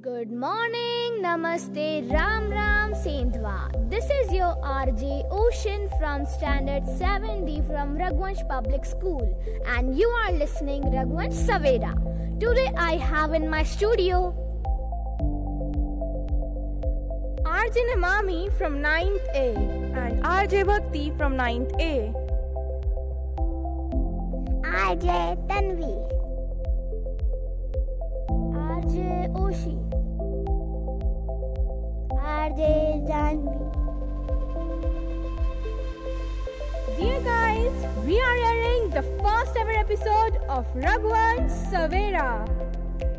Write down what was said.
Good morning, Namaste, Ram Ram, Sendwa. This is your RJ Ocean from Standard 7D from Ragwansh Public School, and you are listening Ragwansh Savera. Today I have in my studio RJ Namami from 9th A and RJ Bhakti from 9th A. RJ Tanvi, RJ Oshi, Janvi. Dear guys, we are airing the first ever episode of Raghuvan Savera.